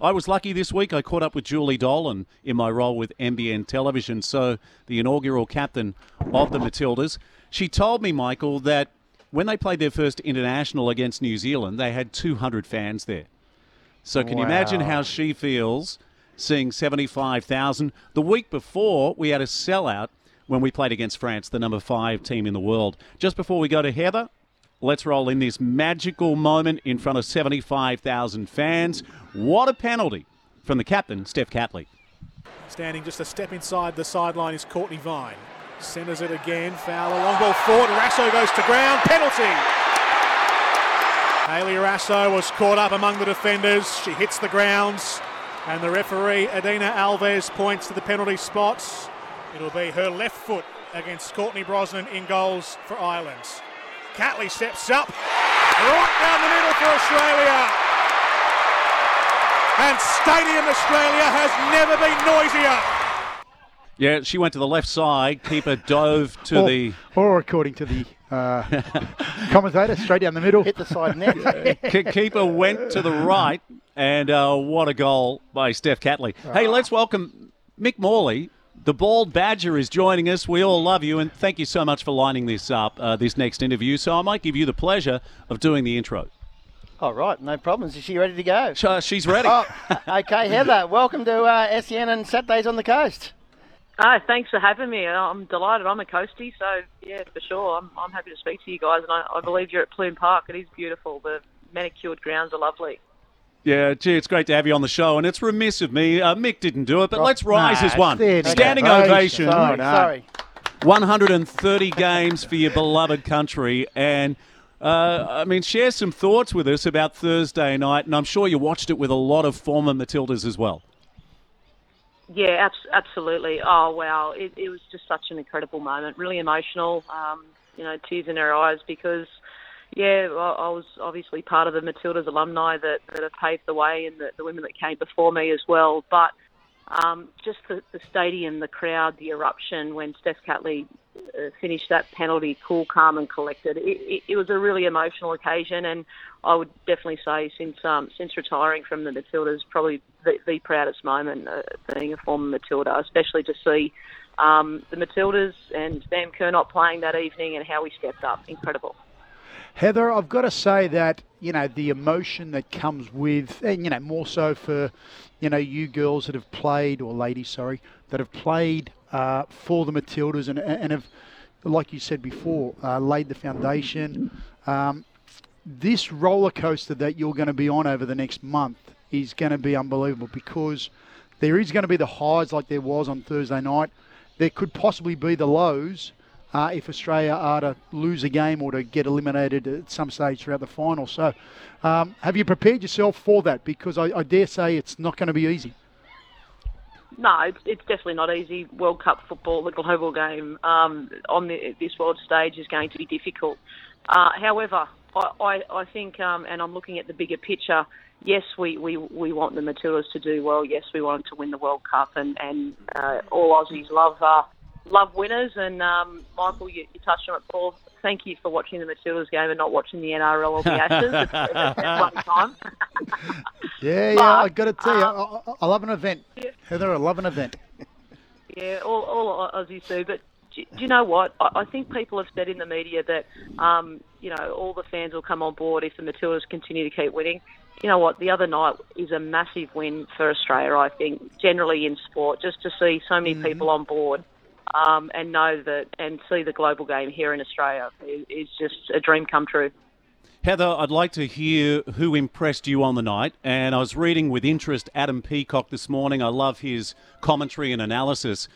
I was lucky this week. I caught up with Julie Dolan in my role with NBN Television, so the inaugural captain of the Matildas. She told me, Michael, that when they played their first international against New Zealand, they had 200 fans there. So can you imagine how she feels seeing 75,000? The week before, we had a sellout when we played against France, the number five team in the world. Just before we go to Heather, Let's roll in this magical moment in front of 75,000 fans. What a penalty from the captain, Steph Catley. Standing just a step inside the sideline is Courtney Vine. Centres it again. Foul. Long ball forward. Raso goes to ground. Penalty. Hayley Raso was caught up among the defenders. She hits the grounds. And the referee, Edina Alves, points to the penalty spots. It'll be her left foot against Courtney Brosnan in goals for Ireland. Catley steps up. Right down the middle for Australia. And Stadium Australia has never been noisier. Yeah, she went to the left side. Keeper dove to or, the. or according to the uh, commentator, straight down the middle. Hit the side net. Ke- keeper went to the right, and uh, what a goal by Steph Catley. Hey, let's welcome Mick Morley. The bald badger is joining us. We all love you, and thank you so much for lining this up, uh, this next interview. So I might give you the pleasure of doing the intro. All right, no problems. Is she ready to go? Uh, She's ready. Oh, okay, Heather. Welcome to uh, SEN and Saturdays on the Coast. Oh, thanks for having me. I'm delighted. I'm a coastie, so yeah, for sure. I'm, I'm happy to speak to you guys, and I, I believe you're at Plume Park. It is beautiful. The manicured grounds are lovely. Yeah, gee, it's great to have you on the show, and it's remiss of me. Uh, Mick didn't do it, but let's rise nah, as one. standing Standing ovation. ovation. Sorry, sorry. 130 games for your beloved country. And, uh, I mean, share some thoughts with us about Thursday night. And I'm sure you watched it with a lot of former Matildas as well. Yeah, abs- absolutely. Oh wow, it, it was just such an incredible moment. Really emotional. Um, you know, tears in her eyes because, yeah, I, I was obviously part of the Matildas alumni that, that have paved the way, and the, the women that came before me as well. But um, just the, the stadium, the crowd, the eruption when Steph Catley uh, finished that penalty, cool, calm, and collected. It, it, it was a really emotional occasion, and I would definitely say since um, since retiring from the Matildas, probably the, the proudest moment uh, being a former Matilda, especially to see um, the Matildas and Sam Kerr not playing that evening and how we stepped up. Incredible. Heather, I've got to say that you know the emotion that comes with, and you know more so for, you know, you girls that have played or ladies, sorry, that have played uh, for the Matildas and and have, like you said before, uh, laid the foundation. Um, this roller coaster that you're going to be on over the next month is going to be unbelievable because there is going to be the highs like there was on Thursday night. There could possibly be the lows uh, if Australia are to lose a game or to get eliminated at some stage throughout the final. So, um, have you prepared yourself for that? Because I, I dare say it's not going to be easy. No, it's, definitely not easy. World Cup football, the global game um, on the, this world stage is going to be difficult. Uh, however, I, I, I think, um, and I'm looking at the bigger picture. Yes, we, we, we want the Matildas to do well. Yes, we want them to win the World Cup, and and uh, all Aussies love uh, love winners. And um, Michael, you, you touched on it, Paul. Thank you for watching the Matildas game and not watching the NRL or the Ashes at, at time. Yeah, yeah. But, I got to tell you, um, I, I- love an event, Yeah. Heather. I love an event. Yeah, all, all Aussies do. But do, do you know what? I, I think people have said in the media that, um, you know, all the fans will come on board if the Matildas continue to keep winning. You know what? The other night is a massive win for Australia, I think, generally in sport, just to see so many people on board um, and know that and see the global game here in Australia is, just a dream come true. Heather, I'd like to hear who impressed you on the night. And I was reading with interest Adam Peacock this morning. I love his commentary and analysis.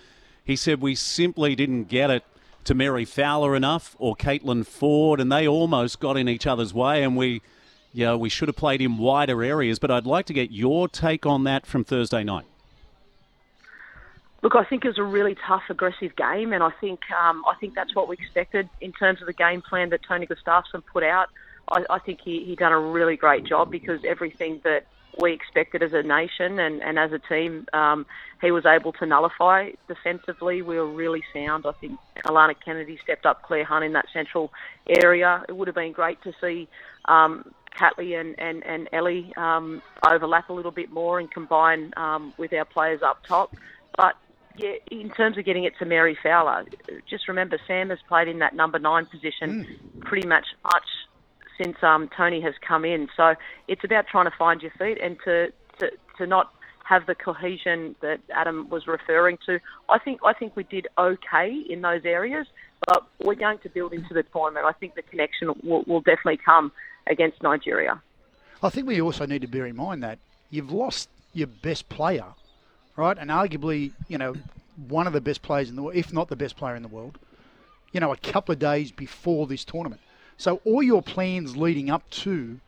He said we simply didn't get it to Mary Fowler enough or Caitlin Foord, and they almost got in each other's way. And we yeah, we should have played in wider areas, but I'd like to get your take on that from Thursday night. Look, I think it was a really tough, aggressive game, and I think um, I think that's what we expected in terms of the game plan that Tony Gustavsson put out. I, I think he he done a really great job because everything that we expected as a nation and, and as a team, um, he was able to nullify defensively. We were really sound. I think Alanna Kennedy stepped up Clare Hunt in that central area. It would have been great to see um, Catley and, and, and Ellie um, overlap a little bit more and combine um, with our players up top. But yeah, in terms of getting it to Mary Fowler, just remember Sam has played in that number nine position mm. pretty much much since um, Tony has come in. So it's about trying to find your feet and to, to, to not have the cohesion that Adam was referring to. I think I think we did okay in those areas, but we're going to build into the tournament. I think the connection will, will definitely come against Nigeria. I think we also need to bear in mind that you've lost your best player, right? And arguably, you know, one of the best players in the world, if not the best player in the world, you know, a couple of days before this tournament. So all your plans leading up to,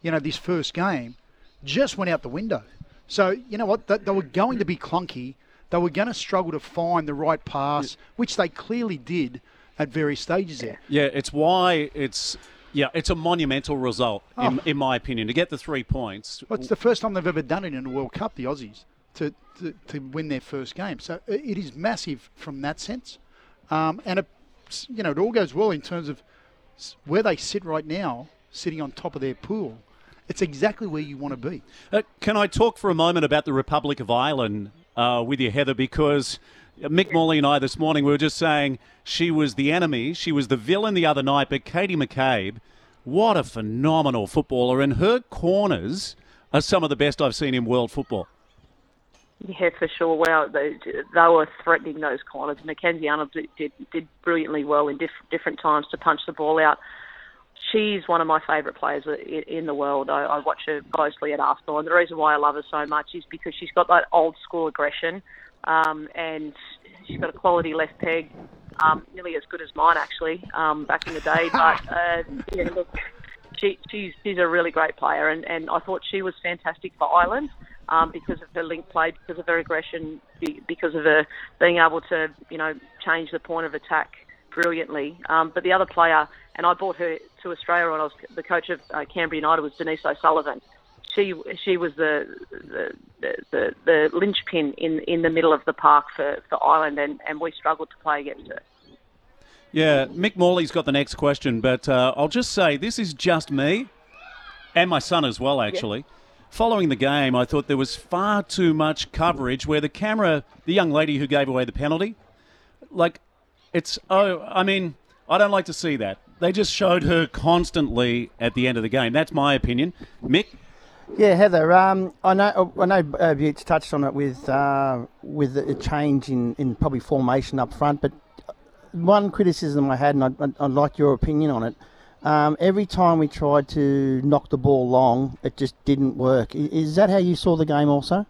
you know, this first game just went out the window. So, you know what? They were going to be clunky. They were going to struggle to find the right pass, which they clearly did at various stages there. Yeah, it's why it's yeah, it's a monumental result oh. in, in, my opinion to get the three points. Well, it's the first time they've ever done it in a World Cup, the Aussies, to to, to win their first game. So it is massive from that sense, um, and it, you know it all goes well in terms of where they sit right now, sitting on top of their pool, it's exactly where you want to be. Uh, can I talk for a moment about the Republic of Ireland uh, with you, Heather? Because Mick Morley and I this morning we were just saying she was the enemy, she was the villain the other night, but Katie McCabe, what a phenomenal footballer, and her corners are some of the best I've seen in world football. Yeah, for sure. Well, they, they were threatening those corners. Mackenzie Arnold did, did, did brilliantly well in diff, different times to punch the ball out. She's one of my favourite players in, in the world. I, I watch her closely at Arsenal, and the reason why I love her so much is because she's got that old school aggression, um, and she's got a quality left peg, um, nearly as good as mine actually um, back in the day. But uh, yeah, look, she, she's she's a really great player, and, and I thought she was fantastic for Ireland um, because of her link play, because of her aggression, because of her being able to, you know, change the point of attack brilliantly. Um, but the other player, and I brought her to Australia when I was the coach of uh, Canberra United, was Denise O'Sullivan. She she was the the, the, the, the linchpin in in the middle of the park for, for Ireland, and, and we struggled to play against her. Yeah, Mick Morley's got the next question, but uh, I'll just say this is just me and my son as well, actually. Yeah. Following the game, I thought there was far too much coverage where the camera, the young lady who gave away the penalty, like, it's, oh, I mean, I don't like to see that. They just showed her constantly at the end of the game. That's my opinion. Mick? Yeah, Heather. Um, I know. I know. Uh, touched on it with uh, with a change in, in probably formation up front. But one criticism I had, and I'd, I'd like your opinion on it. Um, every time we tried to knock the ball long, it just didn't work. Is that how you saw the game also?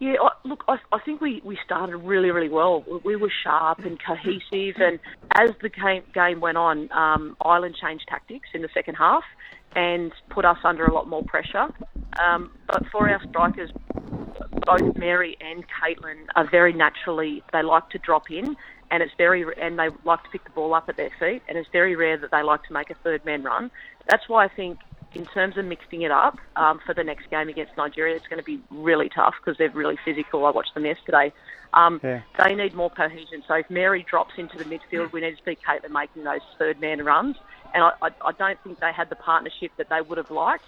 Yeah, look, I, I think we, we started really, really well. We were sharp and cohesive, and as the game, game went on, um, Ireland changed tactics in the second half and put us under a lot more pressure. Um, but for our strikers, both Mary and Caitlin are very naturally, they like to drop in and it's very and they like to pick the ball up at their feet, and it's very rare that they like to make a third man run. That's why I think. In terms of mixing it up um, for the next game against Nigeria, it's going to be really tough because they're really physical. I watched them yesterday. Um, yeah. They need more cohesion. So if Mary drops into the midfield, we need to see Caitlin making those third man runs. And I, I, I don't think they had the partnership that they would have liked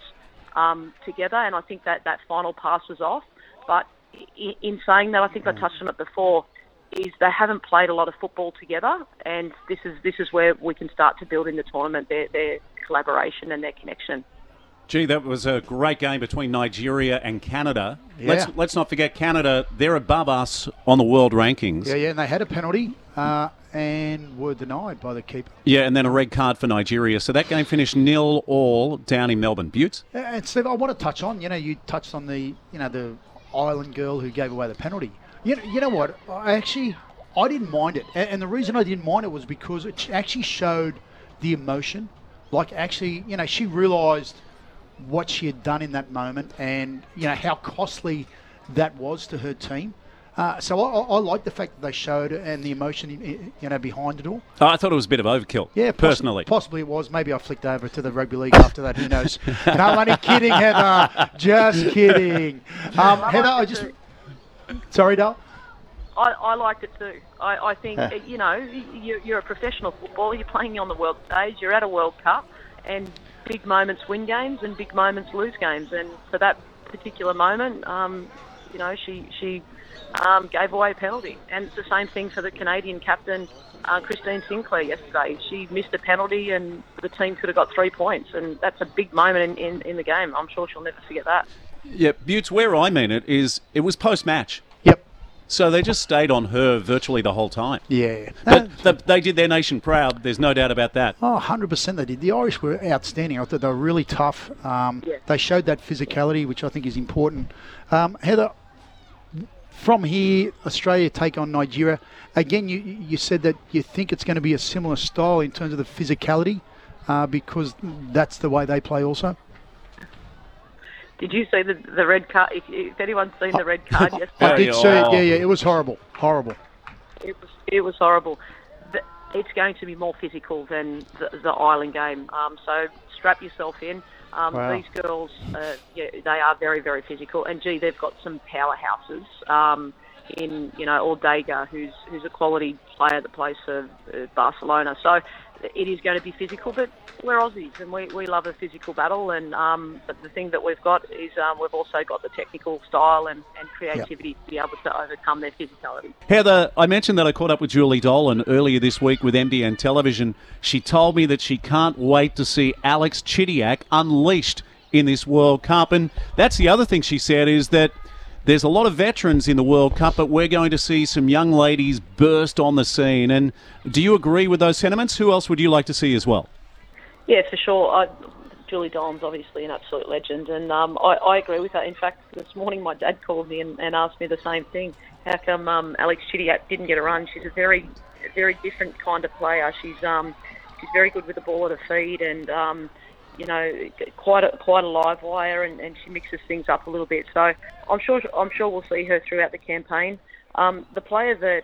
um, together. And I think that that final pass was off. But in, in saying that, I think I mm. touched on it before is they haven't played a lot of football together, and this is this is where we can start to build in the tournament their their collaboration and their connection. Gee, that was a great game between Nigeria and Canada. Yeah. Let's let's not forget Canada; they're above us on the world rankings. Yeah, yeah, and they had a penalty uh, and were denied by the keeper. Yeah, and then a red card for Nigeria. So that game finished nil all down in Melbourne. Butts. And Steve, I want to touch on. You know, you touched on the you know the Ireland girl who gave away the penalty. You know, you know what? I actually I didn't mind it, and the reason I didn't mind it was because it actually showed the emotion like actually, you know, she realised what she had done in that moment and you know how costly that was to her team. Uh, so I, I, like the fact that they showed it and the emotion, you know, behind it all. Oh, I thought it was a bit of overkill. Yeah, personally, possibly it was. Maybe I flicked over to the rugby league after that. Who knows? no, I'm only kidding, Heather. Just kidding. Um, Heather, I just. Sorry, Dale. I, I liked it too. I, I think, you know, you're, you're a professional footballer, you're playing on the world stage, you're at a World Cup, and big moments win games and big moments lose games. And for that particular moment, um, you know, she, she um, gave away a penalty. And it's the same thing for the Canadian captain, uh, Christine Sinclair, yesterday. She missed a penalty and the team could have got three points. And that's a big moment in, in, in the game. I'm sure she'll never forget that. Yeah, Butts, where I mean it is it was post match. Yep. So they just stayed on her virtually the whole time. Yeah. But the, they did their nation proud. There's no doubt about that. Oh, 100% they did. The Irish were outstanding. I thought they were really tough. Um, yeah. They showed that physicality, which I think is important. Um, Heather, from here, Australia take on Nigeria. Again, you, you said that you think it's going to be a similar style in terms of the physicality uh, because that's the way they play also. Did you see the the red card? If, if anyone's seen the red card yesterday, I did see it. Yeah, yeah, it was horrible, horrible. It was it was horrible. It's going to be more physical than the, the Ireland game. Um, so strap yourself in. Um, wow. These girls, uh, yeah, they are very very physical, and gee, they've got some powerhouses. Um, in you know Oshoala, who's who's a quality player that plays for uh, Barcelona. So it is going to be physical, but we're Aussies and we, we love a physical battle. And um, but the thing that we've got is um, we've also got the technical style and, and creativity yep. to be able to overcome their physicality. Heather, I mentioned that I caught up with Julie Dolan earlier this week with NBN Television. She told me that she can't wait to see Alex Chidiac unleashed in this World Cup. And that's the other thing she said is that there's a lot of veterans in the World Cup, but we're going to see some young ladies burst on the scene. And do you agree with those sentiments? Who else would you like to see as well? Yeah, for sure. I, Julie Dolan's obviously an absolute legend, and um, I, I, agree with her. In fact, this morning my dad called me and, and asked me the same thing. How come um, Alex Chidiac didn't get a run? She's a very, very different kind of player. She's um, she's very good with the ball at her feet, and um, you know, quite a quite a live wire, and, and she mixes things up a little bit. So I'm sure I'm sure we'll see her throughout the campaign. Um, the player that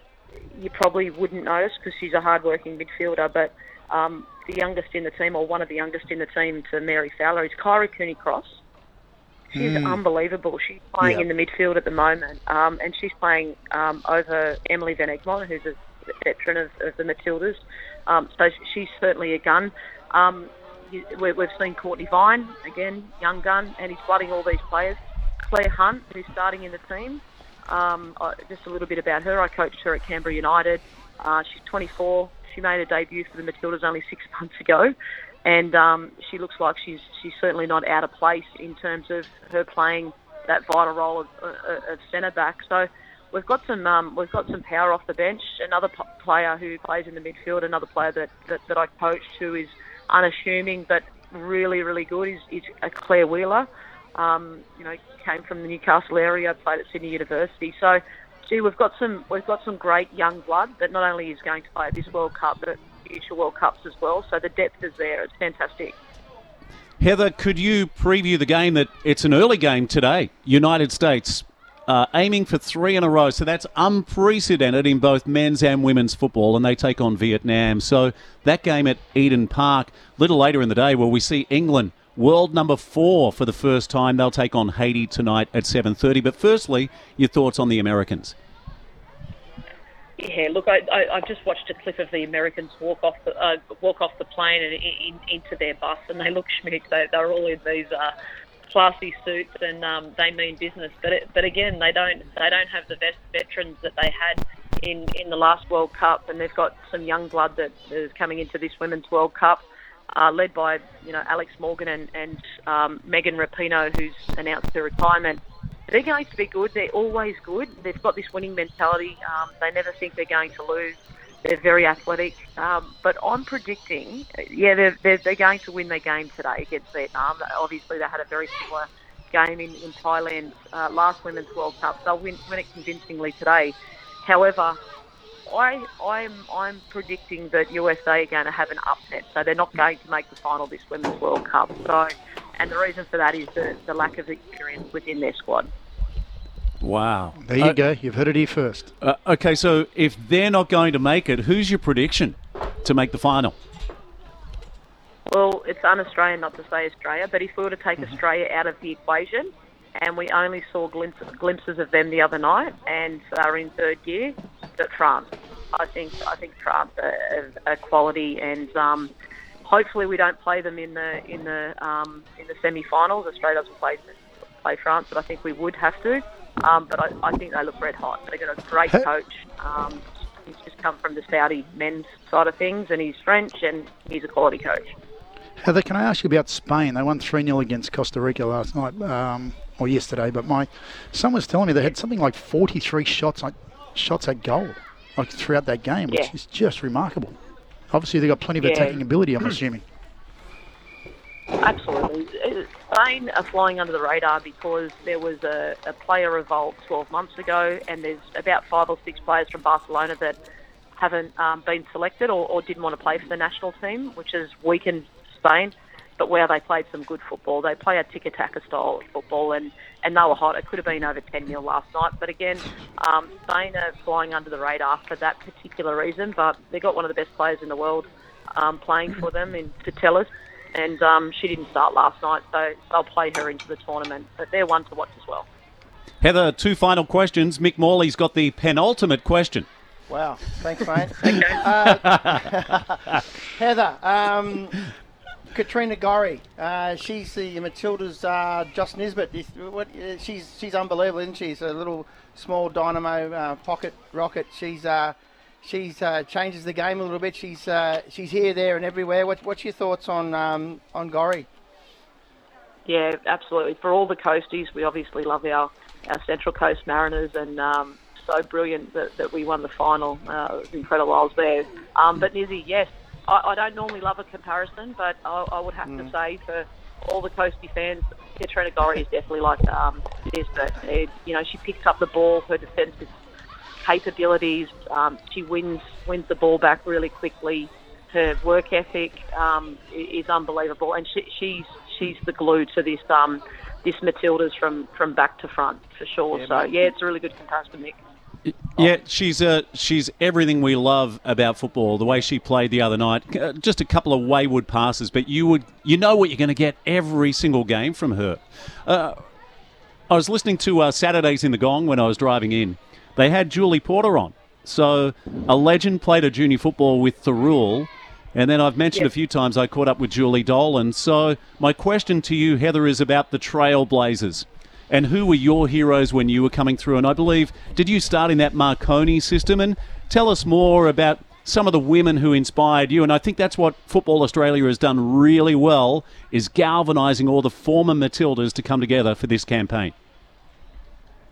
you probably wouldn't notice because she's a hard-working midfielder, but um, the youngest in the team, or one of the youngest in the team, to Mary Fowler, is Kyra Cooney Cross. She's mm. unbelievable. She's playing yep. in the midfield at the moment, um, and she's playing um, over Emily Van Egmond, who's a veteran of, of the Matildas. Um, so she's certainly a gun. Um, we've seen Courtney Vine, again, young gun, and he's flooding all these players. Clare Hunt, who's starting in the team. Um, just a little bit about her. I coached her at Canberra United. Uh, she's 24. She made a debut for the Matildas only six months ago, and um, she looks like she's she's certainly not out of place in terms of her playing that vital role of, of centre back. So we've got some um, we've got some power off the bench. Another p- player who plays in the midfield, another player that, that, that I coached who is unassuming but really, really good is, is a Clare Wheeler. Um, you know, came from the Newcastle area, played at Sydney University. So, gee, we've got some we've got some great young blood that not only is going to play at this World Cup, but at future World Cups as well. So the depth is there. It's fantastic. Heather, could you preview the game that it's an early game today? United States uh, aiming for three in a row. So that's unprecedented in both men's and women's football, and they take on Vietnam. So that game at Eden Park, a little later in the day, where we see England, world number four for the first time. They'll take on Haiti tonight at 7.30. But firstly, your thoughts on the Americans. Yeah, look, I, I, I just watched a clip of the Americans walk off the uh, walk off the plane and in, into their bus, and they look schmick. They, they're all in these uh, classy suits and um, they mean business. But it, but again, they don't they don't have the best veterans that they had in in the last World Cup, and they've got some young blood that is coming into this Women's World Cup. Uh, led by you know Alex Morgan and, and um, Megan Rapinoe, who's announced her retirement. They're going to be good. They're always good. They've got this winning mentality. Um, they never think they're going to lose. They're very athletic. Um, but I'm predicting, yeah, they're, they're, they're, going to win their game today against Vietnam. Obviously, they had a very similar game in, in Thailand uh, last Women's World Cup. They'll win, win it convincingly today. However, I, I'm, I'm predicting that USA are going to have an upset, so they're not going to make the final this Women's World Cup. So, and the reason for that is the, the lack of experience within their squad. Wow. There you Uh, go. You've heard it here first. Uh, okay, so if they're not going to make it, who's your prediction to make the final? Well, it's un-Australian not to say Australia, but if we were to take Australia out of the equation, and we only saw glimpse, glimpses of them the other night, and are in third gear, that France. I think I think France are, are quality, and um, hopefully we don't play them in the in the um, in the semi-finals. Australia doesn't play play France, but I think we would have to. Um, but I, I think they look red hot. They've got a great Hey. coach. Um, he's just come from the Saudi men's side of things, and he's French, and he's a quality coach. Heather, can I ask you about Spain? They won 3 0 against Costa Rica last night, um, or yesterday, but my son was telling me they had something like 43 shots like, shots at goal like throughout that game, which Yeah. is just remarkable. Obviously, they've got plenty of Yeah. attacking ability, I'm assuming. Absolutely. Spain are flying under the radar because there was a, a player revolt 12 months ago, and there's about five or six players from Barcelona that haven't um, been selected or, or didn't want to play for the national team, which has weakened Spain. But where they played some good football, they play a tiki-taka style of football, and, and they were hot. It could have been over 10 0 last night, but again, um, Spain are flying under the radar for that particular reason. But they've got one of the best players in the world um, playing for them in Putellas, and um, she didn't start last night, so they'll play her into the tournament. But they're one to watch as well. Heather, two final questions. Mick Morley's got the penultimate question. Wow, thanks, mate. Uh, Heather, um, Katrina Gorry, uh, she's the Matilda's uh, Josh Nisbet. What, uh, she's she's unbelievable, isn't she? She's a little small dynamo uh, pocket rocket. She's uh, she's uh, changes the game a little bit. She's uh, she's here, there, and everywhere. What, what's your thoughts on um, on Gorry? Yeah, absolutely. For all the coasties, we obviously love our, our Central Coast Mariners, and um, so brilliant that, that we won the final. Uh, it was incredible. I was there. Um, but Nizzy, yes, I, I don't normally love a comparison, but I, I would have to say for all the coastie fans, Katrina Gorry is definitely like um, Nisbet. It, you know, she picks up the ball, her defensive capabilities. Um, she wins wins the ball back really quickly. Her work ethic um, is unbelievable, and she, she's she's the glue to this um, this Matildas from, from back to front for sure. so yeah, it's a really good comparison, Nick. Yeah, she's uh, she's everything we love about football. The way she played the other night, uh, just a couple of wayward passes, but you would you know what you're going to get every single game from her. Uh, I was listening to uh, Saturdays in the Gong when I was driving in. They had Julie Porter on, so a legend played a junior football with the rule. and then I've mentioned a few times I caught up with Julie Dolan. So my question to you, Heather, is about the Trailblazers. And who were your heroes when you were coming through? And I believe, did you start in that Marconi system? And tell us more about some of the women who inspired you. And I think that's what Football Australia has done really well, is galvanising all the former Matildas to come together for this campaign.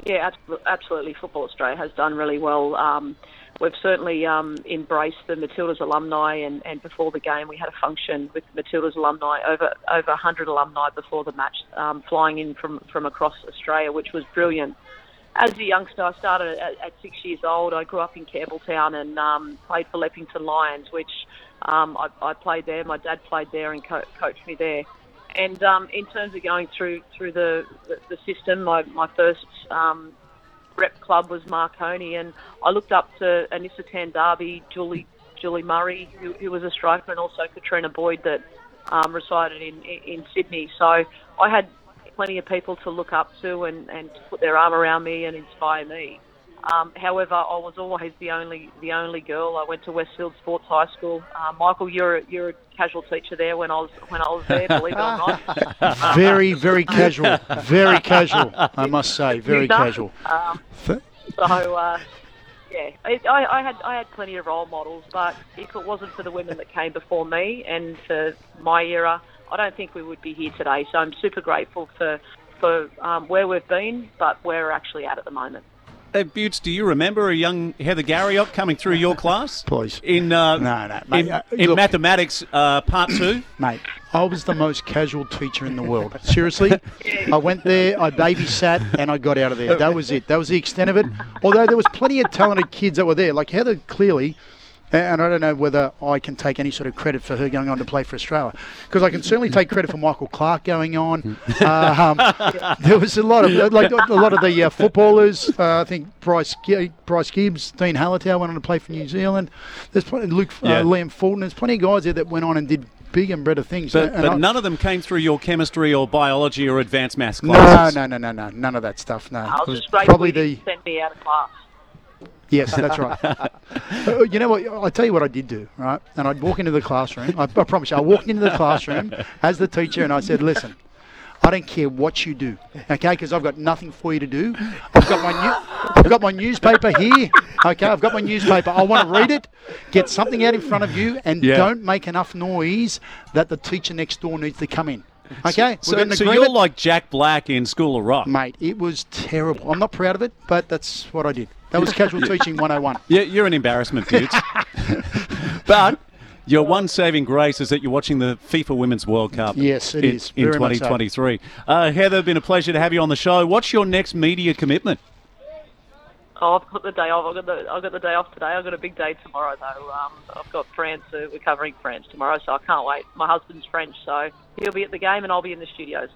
Yeah, absolutely. Football Australia has done really well. Um, we've certainly um, embraced the Matildas alumni, and, and before the game, we had a function with Matildas alumni, over over 100 alumni before the match, um, flying in from, from across Australia, which was brilliant. As a youngster, I started at, at six years old. I grew up in Campbelltown and um, played for Leppington Lions, which um, I, I played there. My dad played there and co- coached me there. And um, in terms of going through through the, the, the system, my, my first um, rep club was Marconi, and I looked up to Anissa Tann Darby, Julie Julie Murray, who, who was a striker, and also Katrina Boyd that um, resided in, in in Sydney. So I had plenty of people to look up to and, and to put their arm around me and inspire me. Um, however, I was always the only the only girl. I went to Westfield Sports High School. Uh, Michael, you're a, you're a casual teacher there when I was when I was there. Believe it or not. Very, very casual. Very casual, I must say. Very casual. Um, So uh, yeah, it, I, I had I had plenty of role models, but if it wasn't for the women that came before me and for my era, I don't think we would be here today. So I'm super grateful for for um, where we've been, but where we're actually at at the moment. Hey, Butts, do you remember a young Heather Garriock coming through your class? Please. In, uh, No, no, mate, in, uh, in look- mathematics, uh, part two? Mate, I was the most casual teacher in the world. Seriously, I went there, I babysat, and I got out of there. That was it. That was the extent of it. Although there was plenty of talented kids that were there, like Heather clearly. And I don't know whether I can take any sort of credit for her going on to play for Australia, because I can certainly take credit for Michael Clarke going on. Um, there was a lot of like a lot of the uh, footballers. Uh, I think Bryce Bryce Gibbs, Dean Hallertau went on to play for New Zealand. There's plenty, Luke uh, Yeah. Liam Fulton. There's plenty of guys there that went on and did big and better things. But, but none of them came through your chemistry or biology or advanced maths class. no, classes. no, no, no, no, none of that stuff. No, I It was was just probably the didn't send me out of class. Yes, that's right. Uh, you know what? I tell you what I did do, right? And I'd walk into the classroom. I, I promise you, I walked into the classroom as the teacher, and I said, "Listen, I don't care what you do, okay? Because I've got nothing for you to do. I've got my new, I've got my newspaper here, okay? I've got my newspaper. I want to read it. Get something out in front of you, and Yeah. don't make enough noise that the teacher next door needs to come in." Okay, So, We've got an so you're like Jack Black in School of Rock. Mate, it was terrible. I'm not proud of it, but that's what I did. That was casual teaching 101. Yeah, you're an embarrassment, Butts. but your one saving grace is that you're watching the FIFA Women's World Cup. Yes, it in, is. in Very much so. 2023. Uh, Heather, been a pleasure to have you on the show. What's your next media commitment? Oh, I've got the day off. I've got the I've got the day off today. I've got a big day tomorrow though. Um, I've got France. Uh, we're covering France tomorrow, so I can't wait. My husband's French, so he'll be at the game and I'll be in the studios.